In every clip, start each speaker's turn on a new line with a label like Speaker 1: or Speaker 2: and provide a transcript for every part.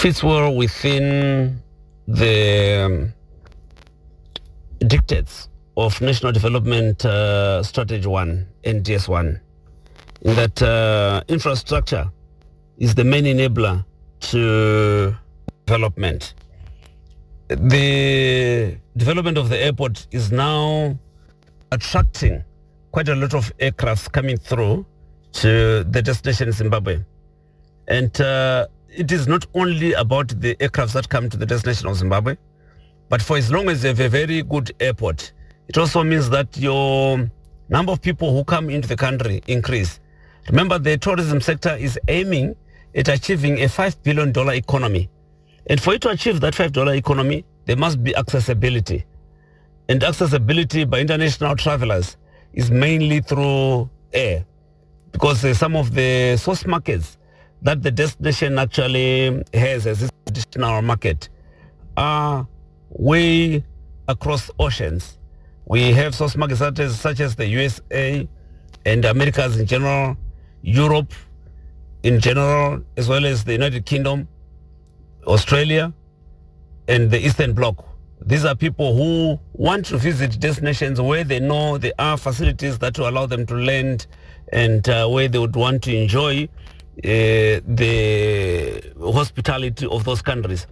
Speaker 1: fits well within the um, dictates of National Development uh, Strategy 1, NDS 1, in that uh, infrastructure is the main enabler to development. The development of the airport is now attracting quite a lot of aircrafts coming through to the destination Zimbabwe. And uh, it is not only about the aircrafts that come to the destination of Zimbabwe, but for as long as you have a very good airport, it also means that your number of people who come into the country increase. Remember, the tourism sector is aiming at achieving a $5 billion economy. And for it to achieve that $5 economy, there must be accessibility. And accessibility by international travelers is mainly through air because uh, some of the source markets that the destination actually has as its our market are way across oceans. We have source markets such as, the USA and Americas in general, Europe in general, as well as the United Kingdom, Australia, and the Eastern Bloc. These are people who want to visit destinations where they know there are facilities that will allow them to land and uh, where they would want to enjoy the hospitality of those countries.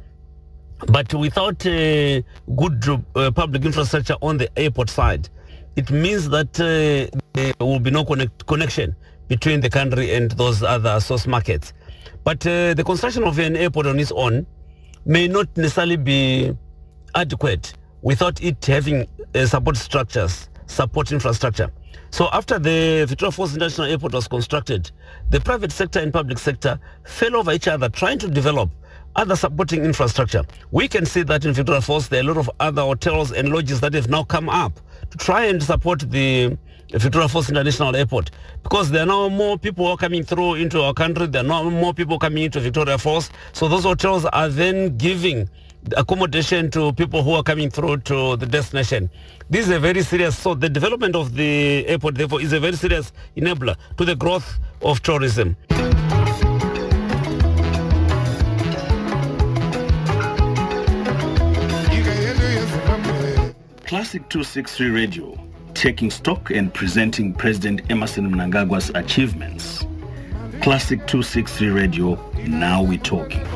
Speaker 1: But without uh, good uh, public infrastructure on the airport side, it means that uh, there will be no connect- connection between the country and those other source markets. But uh, the construction of an airport on its own may not necessarily be adequate without it having uh, support structures, support infrastructure. So after the Victoria Falls International Airport was constructed, the private sector and public sector fell over each other trying to develop other supporting infrastructure. We can see that in Victoria Falls there are a lot of other hotels and lodges that have now come up to try and support the Victoria Falls International Airport because there are now more people coming through into our country. There are now more people coming into Victoria Falls. So those hotels are then giving accommodation to people who are coming through to the destination. This is a very serious, so the development of the airport therefore is a very serious enabler to the growth of tourism.
Speaker 2: Classic 263 Radio, taking stock and presenting President Emmerson Mnangagwa's achievements. Classic 263 Radio, now we're talking.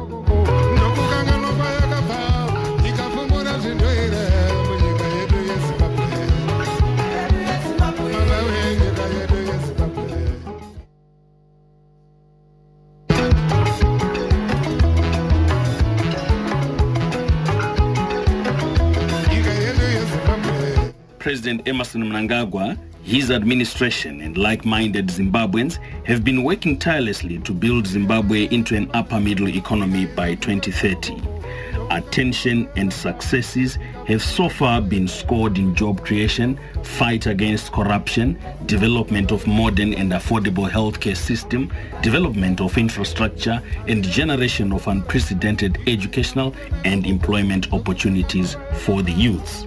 Speaker 2: President Emmerson Mnangagwa, his administration, and like minded Zimbabweans have been working tirelessly to build Zimbabwe into an upper middle economy by 2030. Attention and successes have so far been scored in job creation, fight against corruption, development of modern and affordable healthcare system, development of infrastructure, and generation of unprecedented educational and employment opportunities for the youths.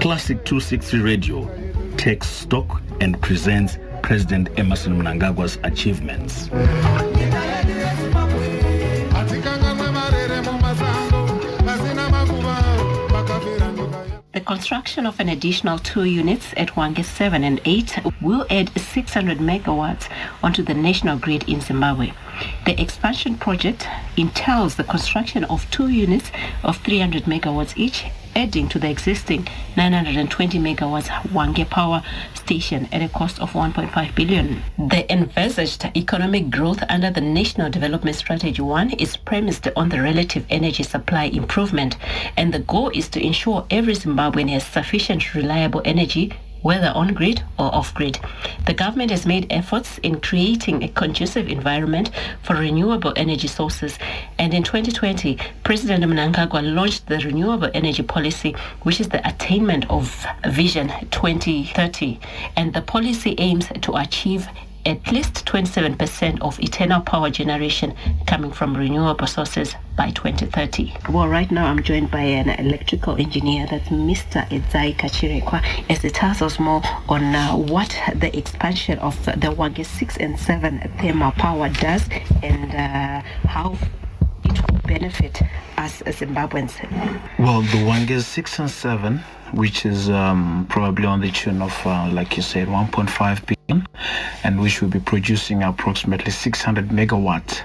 Speaker 2: Classic 260 Radio takes stock and presents President Emmerson Mnangagwa's achievements.
Speaker 3: The construction of an additional two units at Hwange 7 and 8 will add 600 megawatts onto the national grid in Zimbabwe. The expansion project entails the construction of two units of 300 megawatts each, adding to the existing 920 megawatts Hwange power station at a cost of 1.5 billion. The envisaged economic growth under the National Development Strategy 1 is premised on the relative energy supply improvement, and the goal is to ensure every Zimbabwean has sufficient reliable energy whether on grid or off grid. The government has made efforts in creating a conducive environment for renewable energy sources, and in 2020, President Mnangagwa launched the Renewable Energy Policy, which is the attainment of Vision 2030, and the policy aims to achieve at least 27% of eternal power generation coming from renewable sources by 2030. Well, right now I'm joined by an electrical engineer, that's Mr. Edzai Kachirekwa, as it tells us more on uh, what the expansion of the Hwange 6 and 7 thermal power does and uh, how it will benefit us as Zimbabweans?
Speaker 4: Well, the Hwanges 6 and 7, which is um, probably on the tune of, uh, like you said, 1.5 billion, and which will be producing approximately 600 megawatt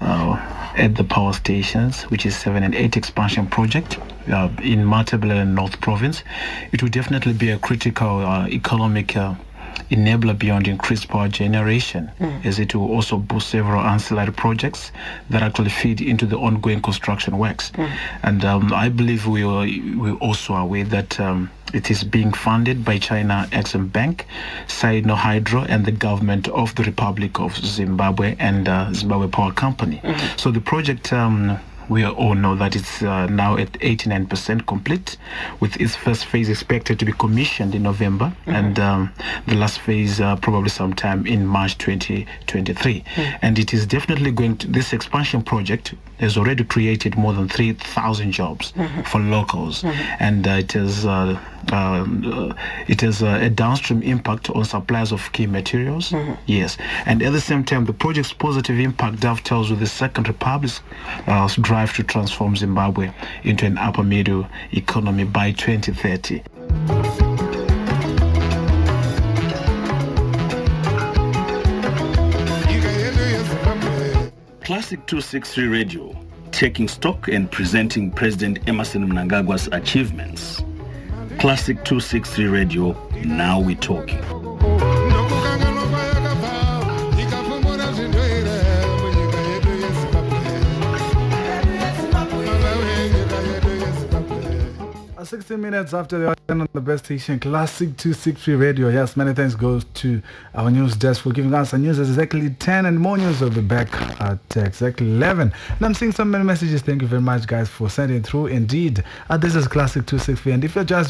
Speaker 4: uh, at the power stations, which is 7 and 8 expansion project uh, in Matabeleland North Province. It will definitely be a critical uh, economic uh, enabler beyond increased power generation, mm. as it will also boost several ancillary projects that actually feed into the ongoing construction works. Mm. And um, I believe we are we also aware that um, it is being funded by China Exim Bank, Sino Hydro, and the government of the Republic of Zimbabwe and uh, Zimbabwe Power Company. Mm-hmm. So the project. Um, we all know that it's uh, now at 89% complete, with its first phase expected to be commissioned in November, mm-hmm. and um, the last phase uh, probably sometime in March 2023. Mm-hmm. And it is definitely going to, this expansion project has already created more than 3,000 jobs mm-hmm. for locals, and uh, it has uh, uh, it has uh, a downstream impact on supplies of key materials. Mm-hmm. Yes, and at the same time, the project's positive impact dovetails with the Second Republic's uh, drive to transform Zimbabwe into an upper middle economy by 2030.
Speaker 2: Classic 263 Radio, taking stock and presenting President Emmerson Mnangagwa's achievements. Classic 263 Radio, now we're talking.
Speaker 5: Uh, 16 minutes after the on the best station, Classic 263 Radio. Yes, many thanks goes to our news desk for giving us the news exactly 10 and more news will be back at exactly 11. And I'm seeing so many messages. Thank you very much, guys, for sending through. Indeed, uh, this is Classic 263. And if you're just